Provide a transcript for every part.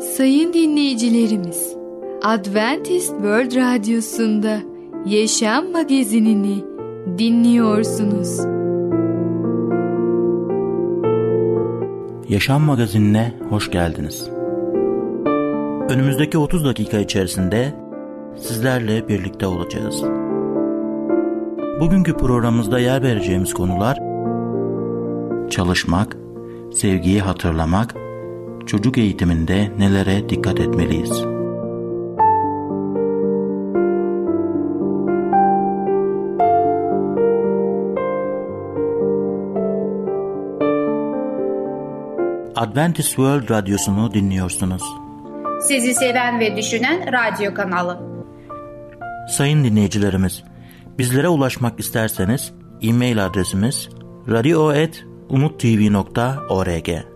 Sayın dinleyicilerimiz, Adventist World Radyosu'nda Yaşam Magazinini dinliyorsunuz. Yaşam Magazinine hoş geldiniz. Önümüzdeki 30 dakika içerisinde sizlerle birlikte olacağız. Bugünkü programımızda yer vereceğimiz konular çalışmak, sevgiyi hatırlamak, çocuk eğitiminde nelere dikkat etmeliyiz? Adventist World Radyosu'nu dinliyorsunuz. Sizi seven ve düşünen radyo kanalı. Sayın dinleyicilerimiz, bizlere ulaşmak isterseniz e-mail adresimiz radio.umutv.org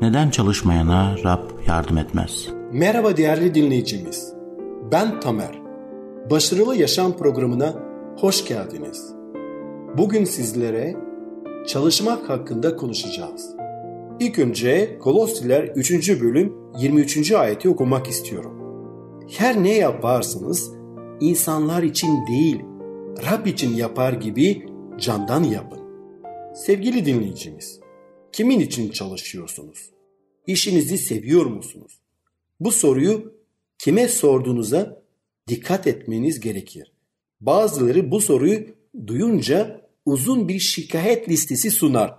Neden çalışmayana Rab yardım etmez? Merhaba değerli dinleyicimiz. Ben Tamer. Başarılı Yaşam programına hoş geldiniz. Bugün sizlere çalışmak hakkında konuşacağız. İlk önce Kolosiler 3. bölüm 23. ayeti okumak istiyorum. Her ne yaparsınız insanlar için değil, Rab için yapar gibi candan yapın. Sevgili dinleyicimiz, kimin için çalışıyorsunuz? İşinizi seviyor musunuz? Bu soruyu kime sorduğunuza dikkat etmeniz gerekir. Bazıları bu soruyu duyunca uzun bir şikayet listesi sunar.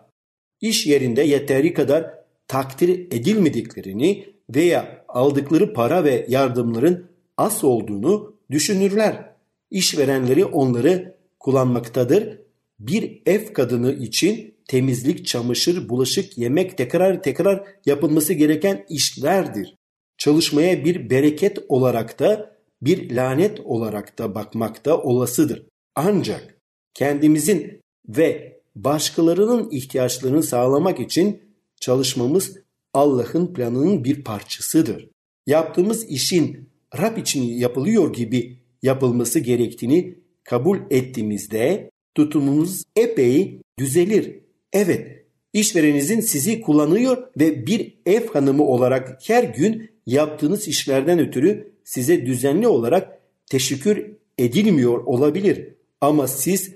İş yerinde yeteri kadar takdir edilmediklerini veya aldıkları para ve yardımların az olduğunu düşünürler. İşverenleri onları kullanmaktadır. Bir ev kadını için temizlik, çamaşır, bulaşık, yemek tekrar tekrar yapılması gereken işlerdir. Çalışmaya bir bereket olarak da bir lanet olarak da bakmakta olasıdır. Ancak kendimizin ve başkalarının ihtiyaçlarını sağlamak için çalışmamız Allah'ın planının bir parçasıdır. Yaptığımız işin Rab için yapılıyor gibi yapılması gerektiğini kabul ettiğimizde tutumumuz epey düzelir. Evet, işvereninizin sizi kullanıyor ve bir ev hanımı olarak her gün yaptığınız işlerden ötürü size düzenli olarak teşekkür edilmiyor olabilir. Ama siz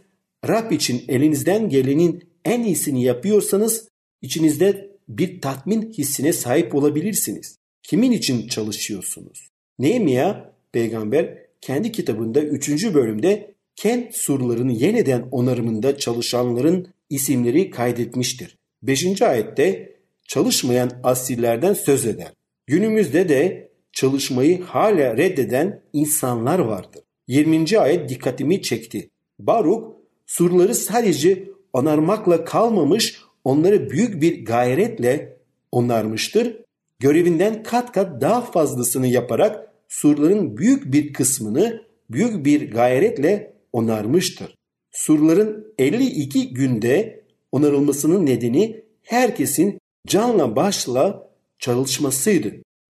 Rab için elinizden gelenin en iyisini yapıyorsanız içinizde bir tatmin hissine sahip olabilirsiniz. Kimin için çalışıyorsunuz? Nehemiya peygamber kendi kitabında 3. bölümde kent surlarının yeniden onarımında çalışanların isimleri kaydetmiştir. 5. ayette çalışmayan asillerden söz eder. Günümüzde de çalışmayı hala reddeden insanlar vardır. 20. ayet dikkatimi çekti. Baruk surları sadece onarmakla kalmamış onları büyük bir gayretle onarmıştır. Görevinden kat kat daha fazlasını yaparak surların büyük bir kısmını büyük bir gayretle onarmıştır. Surların 52 günde onarılmasının nedeni herkesin canla başla çalışmasıydı.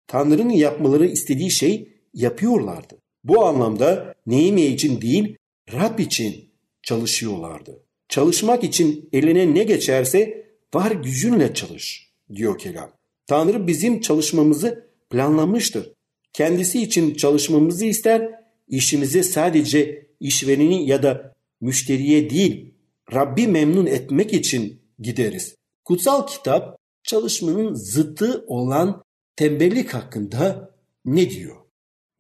Tanrı'nın yapmaları istediği şey yapıyorlardı. Bu anlamda Nehemiye için değil Rab için çalışıyorlardı. Çalışmak için eline ne geçerse var gücünle çalış diyor kelam. Tanrı bizim çalışmamızı planlamıştır. Kendisi için çalışmamızı ister, işimize sadece işvereni ya da müşteriye değil, Rabbi memnun etmek için gideriz. Kutsal kitap çalışmanın zıttı olan tembellik hakkında ne diyor?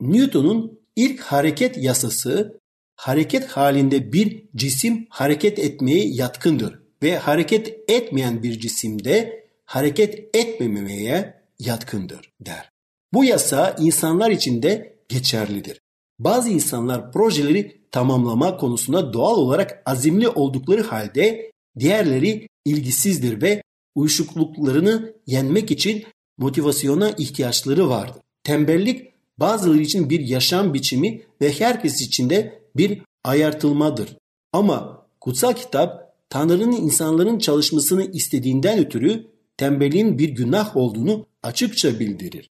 Newton'un ilk hareket yasası hareket halinde bir cisim hareket etmeye yatkındır ve hareket etmeyen bir cisimde hareket etmemeye yatkındır der. Bu yasa insanlar için de geçerlidir. Bazı insanlar projeleri tamamlama konusunda doğal olarak azimli oldukları halde diğerleri ilgisizdir ve uyuşukluklarını yenmek için motivasyona ihtiyaçları vardır. Tembellik bazıları için bir yaşam biçimi ve herkes için de bir ayartılmadır. Ama kutsal kitap Tanrı'nın insanların çalışmasını istediğinden ötürü tembelliğin bir günah olduğunu açıkça bildirir.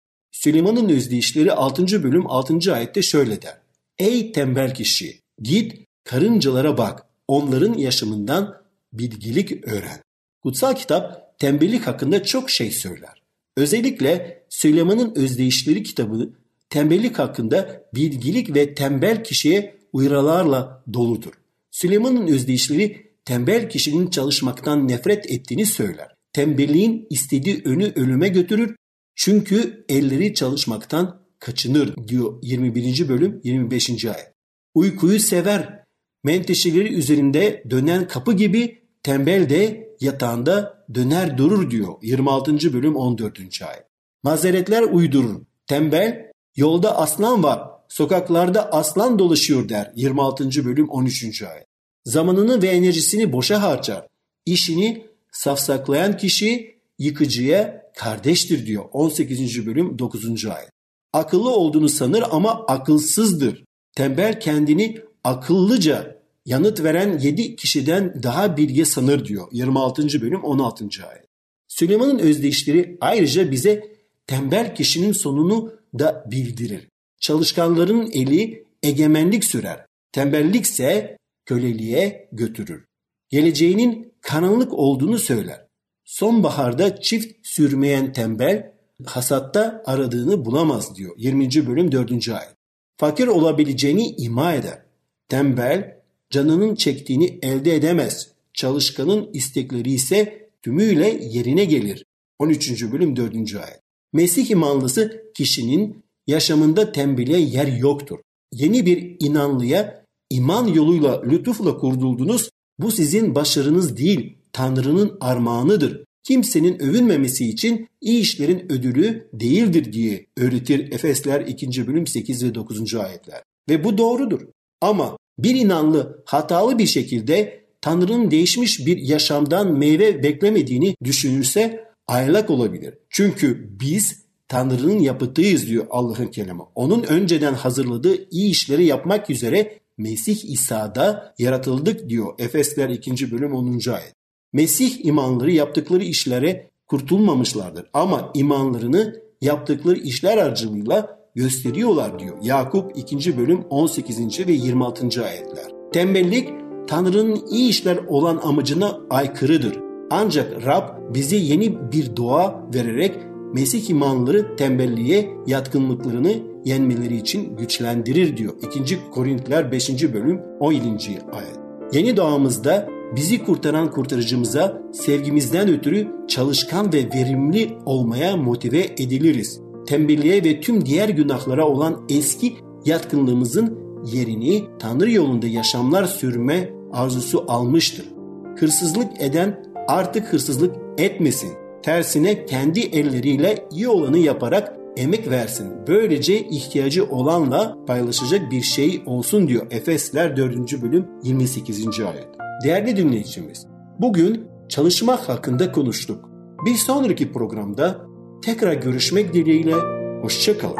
Süleyman'ın özdeyişleri 6. bölüm 6. ayette şöyle der. Ey tembel kişi git karıncalara bak onların yaşamından bilgilik öğren. Kutsal kitap tembellik hakkında çok şey söyler. Özellikle Süleyman'ın özdeyişleri kitabı tembellik hakkında bilgilik ve tembel kişiye uyarılarla doludur. Süleyman'ın özdeyişleri tembel kişinin çalışmaktan nefret ettiğini söyler. Tembelliğin istediği önü ölüme götürür çünkü elleri çalışmaktan kaçınır diyor 21. bölüm 25. ayet. Uykuyu sever. Menteşeleri üzerinde dönen kapı gibi tembel de yatağında döner durur diyor 26. bölüm 14. ayet. Mazeretler uydurur. Tembel yolda aslan var, sokaklarda aslan dolaşıyor der 26. bölüm 13. ayet. Zamanını ve enerjisini boşa harcar. İşini safsaklayan kişi yıkıcıya kardeştir diyor 18. bölüm 9. ayet. Akıllı olduğunu sanır ama akılsızdır. Tembel kendini akıllıca yanıt veren 7 kişiden daha bilge sanır diyor 26. bölüm 16. ayet. Süleyman'ın özdeyişleri ayrıca bize tembel kişinin sonunu da bildirir. Çalışkanların eli egemenlik sürer. Tembellikse köleliğe götürür. Geleceğinin karanlık olduğunu söyler. Sonbaharda çift sürmeyen tembel hasatta aradığını bulamaz diyor 20. bölüm 4. ayet. Fakir olabileceğini ima eder. Tembel canının çektiğini elde edemez. Çalışkanın istekleri ise tümüyle yerine gelir. 13. bölüm 4. ayet. Mesih imanlısı kişinin yaşamında tembele yer yoktur. Yeni bir inanlıya iman yoluyla lütufla kurduldunuz. Bu sizin başarınız değil, Tanrı'nın armağanıdır. Kimsenin övünmemesi için iyi işlerin ödülü değildir diye öğretir Efesler 2. bölüm 8 ve 9. ayetler. Ve bu doğrudur. Ama bir inanlı hatalı bir şekilde Tanrı'nın değişmiş bir yaşamdan meyve beklemediğini düşünürse aylak olabilir. Çünkü biz Tanrı'nın yapıtıyız diyor Allah'ın kelamı. Onun önceden hazırladığı iyi işleri yapmak üzere Mesih İsa'da yaratıldık diyor Efesler 2. bölüm 10. ayet. Mesih imanları yaptıkları işlere kurtulmamışlardır ama imanlarını yaptıkları işler aracılığıyla gösteriyorlar diyor. Yakup 2. bölüm 18. ve 26. ayetler. Tembellik Tanrı'nın iyi işler olan amacına aykırıdır. Ancak Rab bizi yeni bir doğa vererek Mesih imanları tembelliğe yatkınlıklarını yenmeleri için güçlendirir diyor. 2. Korintliler 5. bölüm 17. ayet. Yeni doğamızda bizi kurtaran kurtarıcımıza sevgimizden ötürü çalışkan ve verimli olmaya motive ediliriz. Tembelliğe ve tüm diğer günahlara olan eski yatkınlığımızın yerini Tanrı yolunda yaşamlar sürme arzusu almıştır. Hırsızlık eden artık hırsızlık etmesin. Tersine kendi elleriyle iyi olanı yaparak emek versin. Böylece ihtiyacı olanla paylaşacak bir şey olsun diyor Efesler 4. bölüm 28. ayet. Değerli dinleyicimiz, bugün çalışmak hakkında konuştuk. Bir sonraki programda tekrar görüşmek dileğiyle hoşçakalın.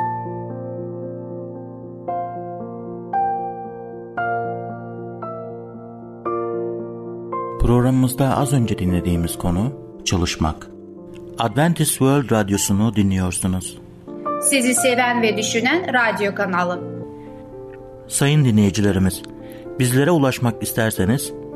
Programımızda az önce dinlediğimiz konu çalışmak. Adventist World Radyosu'nu dinliyorsunuz. Sizi seven ve düşünen radyo kanalı. Sayın dinleyicilerimiz, bizlere ulaşmak isterseniz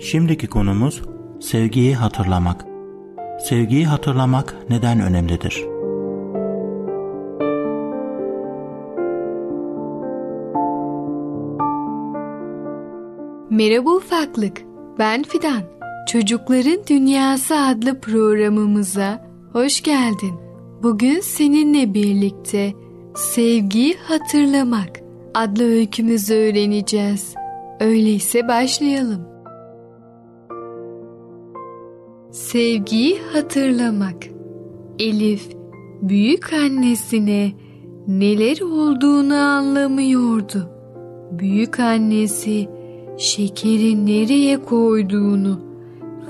Şimdiki konumuz sevgiyi hatırlamak. Sevgiyi hatırlamak neden önemlidir? Merhaba ufaklık. Ben Fidan. Çocukların Dünyası adlı programımıza hoş geldin. Bugün seninle birlikte Sevgiyi hatırlamak adlı öykümüzü öğreneceğiz. Öyleyse başlayalım. Sevgiyi hatırlamak. Elif büyük annesine neler olduğunu anlamıyordu. Büyük annesi şekeri nereye koyduğunu,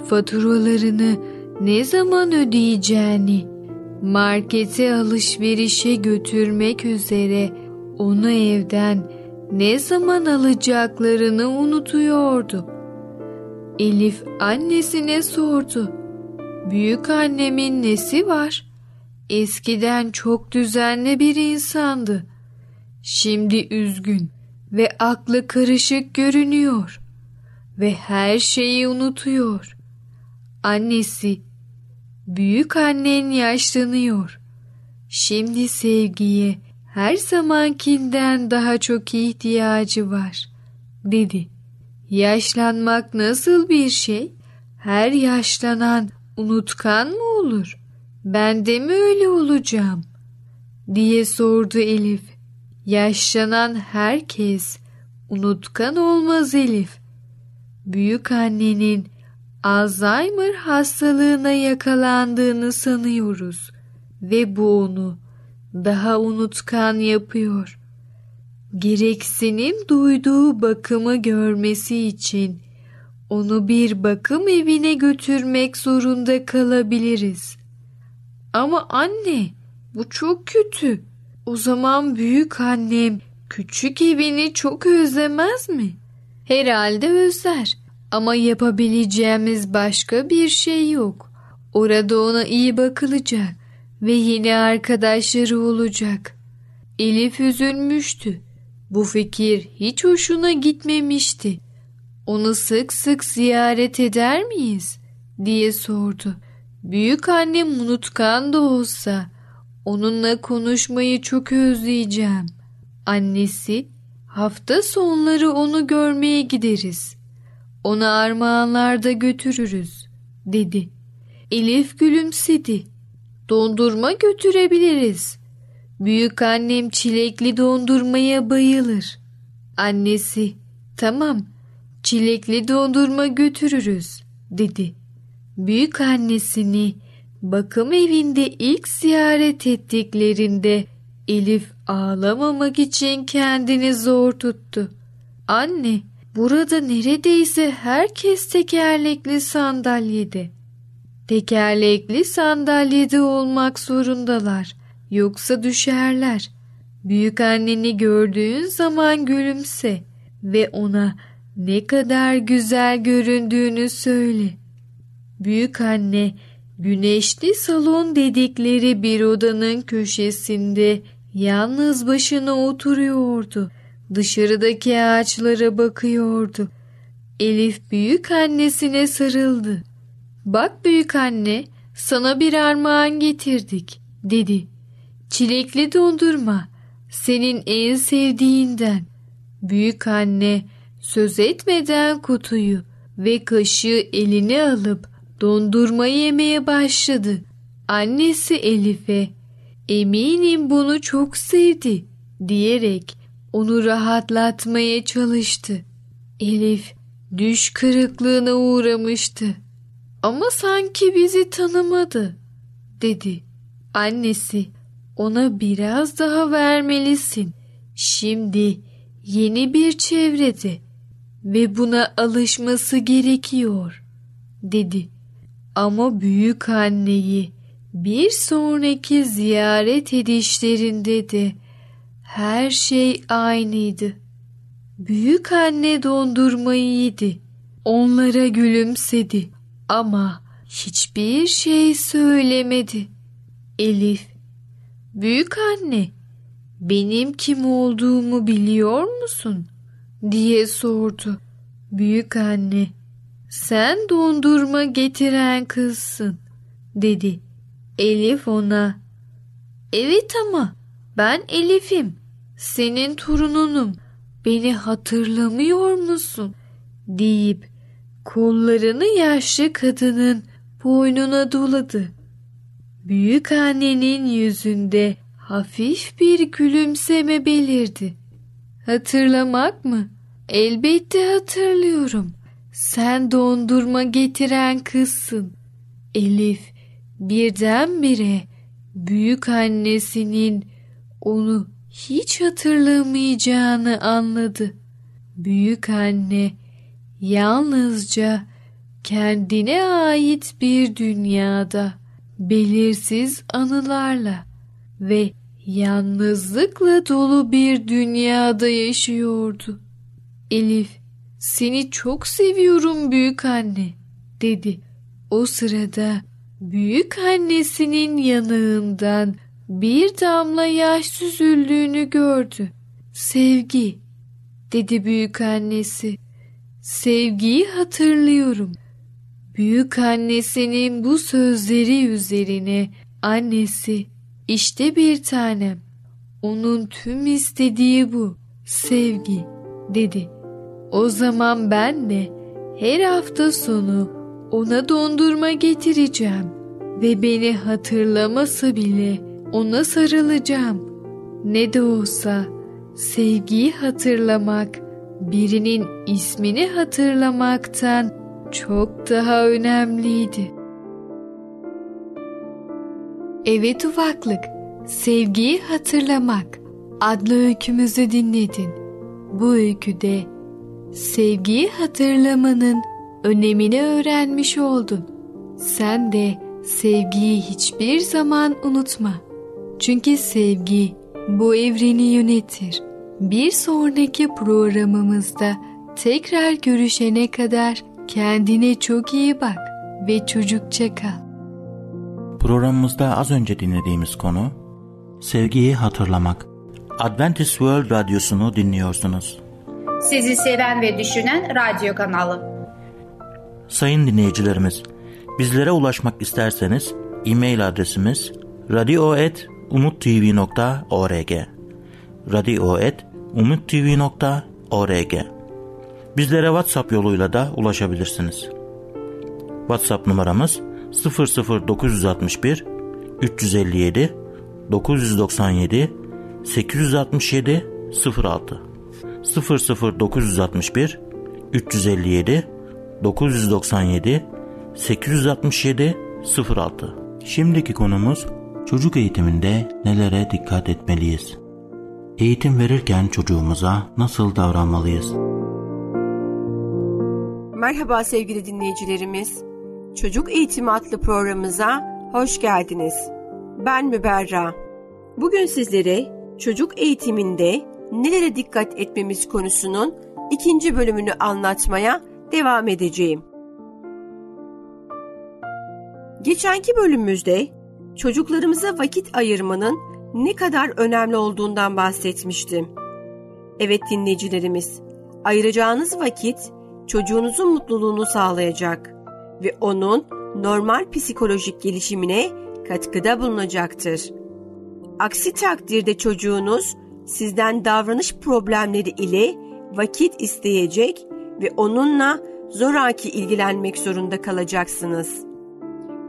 faturalarını ne zaman ödeyeceğini, markete alışverişe götürmek üzere onu evden ne zaman alacaklarını unutuyordu. Elif annesine sordu. Büyük annemin nesi var? Eskiden çok düzenli bir insandı. Şimdi üzgün ve aklı karışık görünüyor ve her şeyi unutuyor. Annesi, büyük annen yaşlanıyor. Şimdi sevgiye her zamankinden daha çok ihtiyacı var, dedi. Yaşlanmak nasıl bir şey? Her yaşlanan unutkan mı olur? Ben de mi öyle olacağım? diye sordu Elif. Yaşlanan herkes unutkan olmaz Elif. Büyük annenin Alzheimer hastalığına yakalandığını sanıyoruz ve bu onu daha unutkan yapıyor. Gereksinim duyduğu bakımı görmesi için onu bir bakım evine götürmek zorunda kalabiliriz. Ama anne, bu çok kötü. O zaman büyük annem küçük evini çok özlemez mi? Herhalde özler. Ama yapabileceğimiz başka bir şey yok. Orada ona iyi bakılacak ve yeni arkadaşları olacak. Elif üzülmüştü. Bu fikir hiç hoşuna gitmemişti. Onu sık sık ziyaret eder miyiz? diye sordu. Büyük annem unutkan da olsa onunla konuşmayı çok özleyeceğim. Annesi hafta sonları onu görmeye gideriz. Ona armağanlarda götürürüz dedi. Elif gülümsedi. Dondurma götürebiliriz. Büyük annem çilekli dondurmaya bayılır. Annesi tamam çilekli dondurma götürürüz dedi. Büyük annesini bakım evinde ilk ziyaret ettiklerinde Elif ağlamamak için kendini zor tuttu. Anne, burada neredeyse herkes tekerlekli sandalyede. Tekerlekli sandalyede olmak zorundalar. Yoksa düşerler. Büyük anneni gördüğün zaman gülümse ve ona ne kadar güzel göründüğünü söyle. Büyük anne güneşli salon dedikleri bir odanın köşesinde yalnız başına oturuyordu. Dışarıdaki ağaçlara bakıyordu. Elif büyük annesine sarıldı. Bak büyük anne, sana bir armağan getirdik, dedi. Çilekli dondurma, senin en sevdiğinden. Büyük anne söz etmeden kutuyu ve kaşığı eline alıp dondurma yemeye başladı. Annesi Elif'e eminim bunu çok sevdi diyerek onu rahatlatmaya çalıştı. Elif düş kırıklığına uğramıştı. Ama sanki bizi tanımadı dedi. Annesi ona biraz daha vermelisin. Şimdi yeni bir çevrede ve buna alışması gerekiyor dedi. Ama büyük anneyi bir sonraki ziyaret edişlerinde de her şey aynıydı. Büyük anne dondurmayı yedi. Onlara gülümsedi ama hiçbir şey söylemedi. Elif, büyük anne, benim kim olduğumu biliyor musun? diye sordu. Büyük anne, sen dondurma getiren kızsın, dedi. Elif ona, evet ama ben Elif'im, senin torununum, beni hatırlamıyor musun? deyip kollarını yaşlı kadının boynuna doladı. Büyük annenin yüzünde hafif bir gülümseme belirdi. Hatırlamak mı? Elbette hatırlıyorum. Sen dondurma getiren kızsın. Elif birdenbire büyük annesinin onu hiç hatırlamayacağını anladı. Büyük anne yalnızca kendine ait bir dünyada belirsiz anılarla ve yalnızlıkla dolu bir dünyada yaşıyordu. Elif, seni çok seviyorum büyük anne, dedi. O sırada büyük annesinin yanığından bir damla yaş süzüldüğünü gördü. Sevgi, dedi büyük annesi. Sevgiyi hatırlıyorum. Büyük annesinin bu sözleri üzerine annesi işte bir tanem. Onun tüm istediği bu. Sevgi dedi. O zaman ben de her hafta sonu ona dondurma getireceğim ve beni hatırlamasa bile ona sarılacağım. Ne de olsa sevgiyi hatırlamak birinin ismini hatırlamaktan çok daha önemliydi. Evet ufaklık, sevgiyi hatırlamak adlı öykümüzü dinledin. Bu öyküde sevgiyi hatırlamanın önemini öğrenmiş oldun. Sen de sevgiyi hiçbir zaman unutma. Çünkü sevgi bu evreni yönetir. Bir sonraki programımızda tekrar görüşene kadar kendine çok iyi bak ve çocukça kal. Programımızda az önce dinlediğimiz konu sevgiyi hatırlamak. Adventist World Radyosu'nu dinliyorsunuz. Sizi seven ve düşünen radyo kanalı. Sayın dinleyicilerimiz, bizlere ulaşmak isterseniz e-mail adresimiz radio.umutv.org radio.umutv.org Bizlere WhatsApp yoluyla da ulaşabilirsiniz. WhatsApp numaramız 00961 357 997 867 06 00961 357 997 867 06 Şimdiki konumuz çocuk eğitiminde nelere dikkat etmeliyiz? Eğitim verirken çocuğumuza nasıl davranmalıyız? Merhaba sevgili dinleyicilerimiz. Çocuk Eğitimi adlı programımıza hoş geldiniz. Ben Müberra. Bugün sizlere çocuk eğitiminde nelere dikkat etmemiz konusunun ikinci bölümünü anlatmaya devam edeceğim. Geçenki bölümümüzde çocuklarımıza vakit ayırmanın ne kadar önemli olduğundan bahsetmiştim. Evet dinleyicilerimiz, ayıracağınız vakit çocuğunuzun mutluluğunu sağlayacak ve onun normal psikolojik gelişimine katkıda bulunacaktır. Aksi takdirde çocuğunuz sizden davranış problemleri ile vakit isteyecek ve onunla zoraki ilgilenmek zorunda kalacaksınız.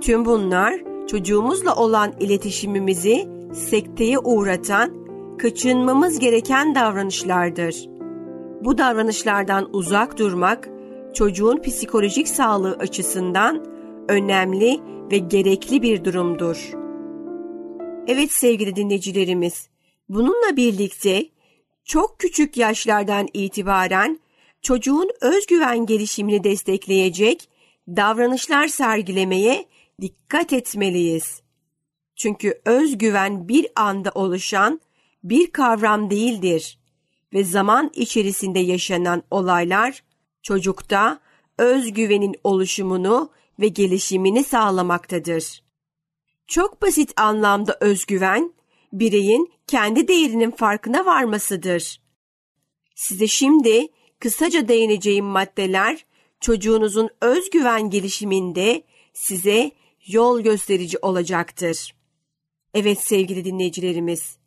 Tüm bunlar çocuğumuzla olan iletişimimizi sekteye uğratan, kaçınmamız gereken davranışlardır. Bu davranışlardan uzak durmak çocuğun psikolojik sağlığı açısından önemli ve gerekli bir durumdur. Evet sevgili dinleyicilerimiz, bununla birlikte çok küçük yaşlardan itibaren çocuğun özgüven gelişimini destekleyecek davranışlar sergilemeye dikkat etmeliyiz. Çünkü özgüven bir anda oluşan bir kavram değildir ve zaman içerisinde yaşanan olaylar çocukta özgüvenin oluşumunu ve gelişimini sağlamaktadır. Çok basit anlamda özgüven, bireyin kendi değerinin farkına varmasıdır. Size şimdi kısaca değineceğim maddeler çocuğunuzun özgüven gelişiminde size yol gösterici olacaktır. Evet sevgili dinleyicilerimiz,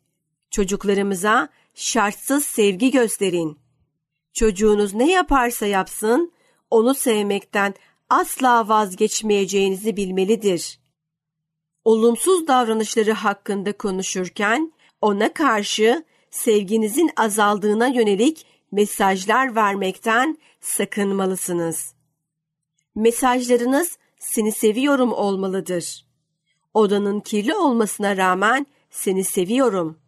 çocuklarımıza şartsız sevgi gösterin. Çocuğunuz ne yaparsa yapsın, onu sevmekten asla vazgeçmeyeceğinizi bilmelidir. Olumsuz davranışları hakkında konuşurken ona karşı sevginizin azaldığına yönelik mesajlar vermekten sakınmalısınız. Mesajlarınız seni seviyorum olmalıdır. Odanın kirli olmasına rağmen seni seviyorum.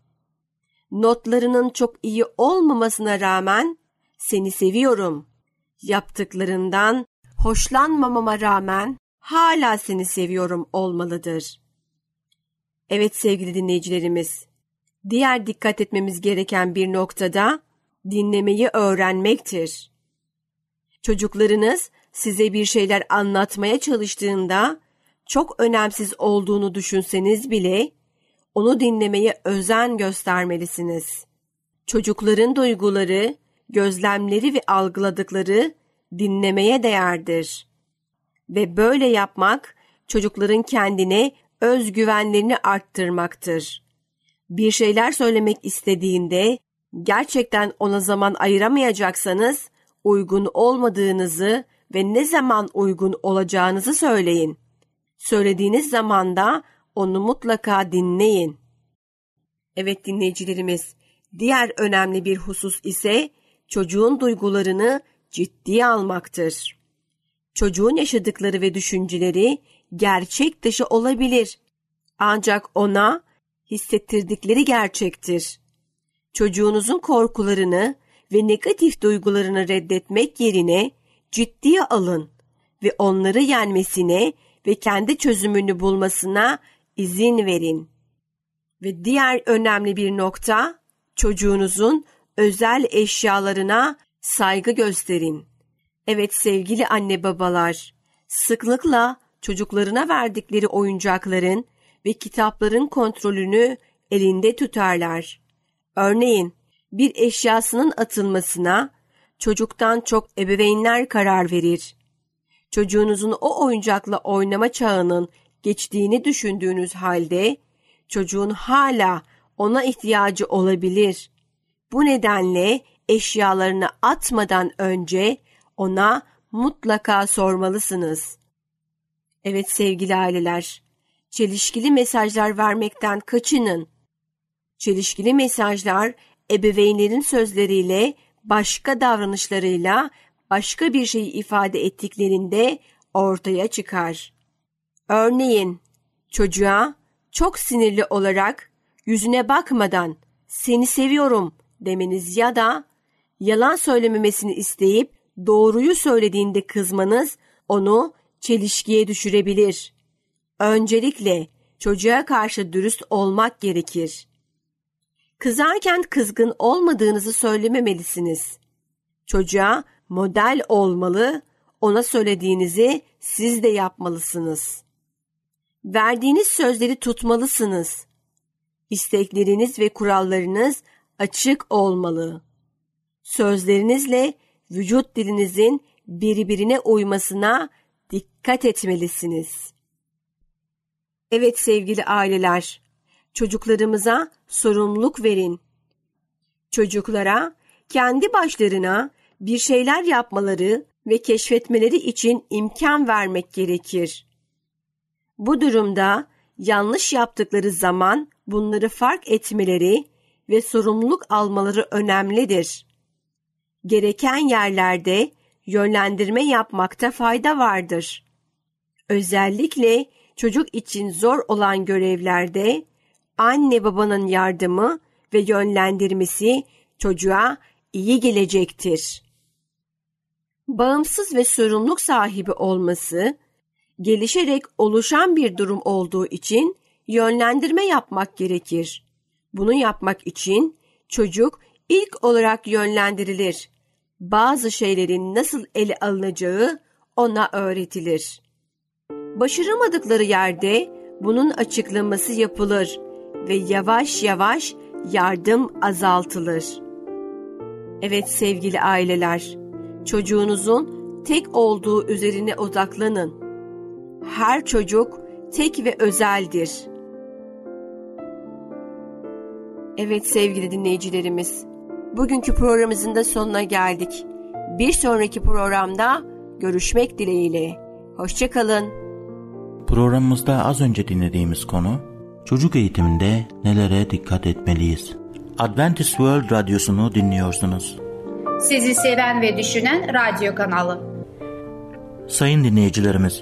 Notlarının çok iyi olmamasına rağmen seni seviyorum. Yaptıklarından hoşlanmamama rağmen hala seni seviyorum olmalıdır. Evet sevgili dinleyicilerimiz, diğer dikkat etmemiz gereken bir noktada dinlemeyi öğrenmektir. Çocuklarınız size bir şeyler anlatmaya çalıştığında çok önemsiz olduğunu düşünseniz bile onu dinlemeye özen göstermelisiniz. Çocukların duyguları, gözlemleri ve algıladıkları dinlemeye değerdir. Ve böyle yapmak çocukların kendine özgüvenlerini arttırmaktır. Bir şeyler söylemek istediğinde gerçekten ona zaman ayıramayacaksanız uygun olmadığınızı ve ne zaman uygun olacağınızı söyleyin. Söylediğiniz zamanda onu mutlaka dinleyin. Evet dinleyicilerimiz, diğer önemli bir husus ise çocuğun duygularını ciddiye almaktır. Çocuğun yaşadıkları ve düşünceleri gerçek dışı olabilir. Ancak ona hissettirdikleri gerçektir. Çocuğunuzun korkularını ve negatif duygularını reddetmek yerine ciddiye alın ve onları yenmesine ve kendi çözümünü bulmasına izin verin. Ve diğer önemli bir nokta çocuğunuzun özel eşyalarına saygı gösterin. Evet sevgili anne babalar, sıklıkla çocuklarına verdikleri oyuncakların ve kitapların kontrolünü elinde tutarlar. Örneğin bir eşyasının atılmasına çocuktan çok ebeveynler karar verir. Çocuğunuzun o oyuncakla oynama çağının geçtiğini düşündüğünüz halde çocuğun hala ona ihtiyacı olabilir. Bu nedenle eşyalarını atmadan önce ona mutlaka sormalısınız. Evet sevgili aileler, çelişkili mesajlar vermekten kaçının. Çelişkili mesajlar ebeveynlerin sözleriyle, başka davranışlarıyla başka bir şeyi ifade ettiklerinde ortaya çıkar. Örneğin çocuğa çok sinirli olarak yüzüne bakmadan seni seviyorum demeniz ya da yalan söylememesini isteyip doğruyu söylediğinde kızmanız onu çelişkiye düşürebilir. Öncelikle çocuğa karşı dürüst olmak gerekir. Kızarken kızgın olmadığınızı söylememelisiniz. Çocuğa model olmalı, ona söylediğinizi siz de yapmalısınız. Verdiğiniz sözleri tutmalısınız. İstekleriniz ve kurallarınız açık olmalı. Sözlerinizle vücut dilinizin birbirine uymasına dikkat etmelisiniz. Evet sevgili aileler, çocuklarımıza sorumluluk verin. Çocuklara kendi başlarına bir şeyler yapmaları ve keşfetmeleri için imkan vermek gerekir. Bu durumda yanlış yaptıkları zaman bunları fark etmeleri ve sorumluluk almaları önemlidir. Gereken yerlerde yönlendirme yapmakta fayda vardır. Özellikle çocuk için zor olan görevlerde anne babanın yardımı ve yönlendirmesi çocuğa iyi gelecektir. Bağımsız ve sorumluluk sahibi olması, gelişerek oluşan bir durum olduğu için yönlendirme yapmak gerekir. Bunu yapmak için çocuk ilk olarak yönlendirilir. Bazı şeylerin nasıl ele alınacağı ona öğretilir. Başaramadıkları yerde bunun açıklaması yapılır ve yavaş yavaş yardım azaltılır. Evet sevgili aileler, çocuğunuzun tek olduğu üzerine odaklanın. Her çocuk tek ve özeldir. Evet sevgili dinleyicilerimiz, bugünkü programımızın da sonuna geldik. Bir sonraki programda görüşmek dileğiyle. Hoşçakalın. Programımızda az önce dinlediğimiz konu Çocuk eğitiminde nelere dikkat etmeliyiz? Adventist World Radyosu'nu dinliyorsunuz. Sizi seven ve düşünen radyo kanalı. Sayın dinleyicilerimiz,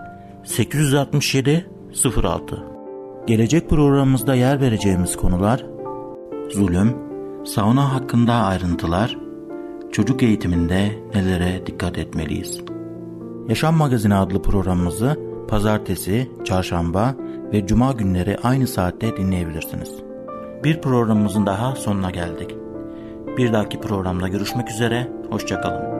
867 06 Gelecek programımızda yer vereceğimiz konular zulüm, sauna hakkında ayrıntılar, çocuk eğitiminde nelere dikkat etmeliyiz? Yaşam Magazini adlı programımızı pazartesi, çarşamba ve cuma günleri aynı saatte dinleyebilirsiniz. Bir programımızın daha sonuna geldik. Bir dahaki programda görüşmek üzere, hoşçakalın.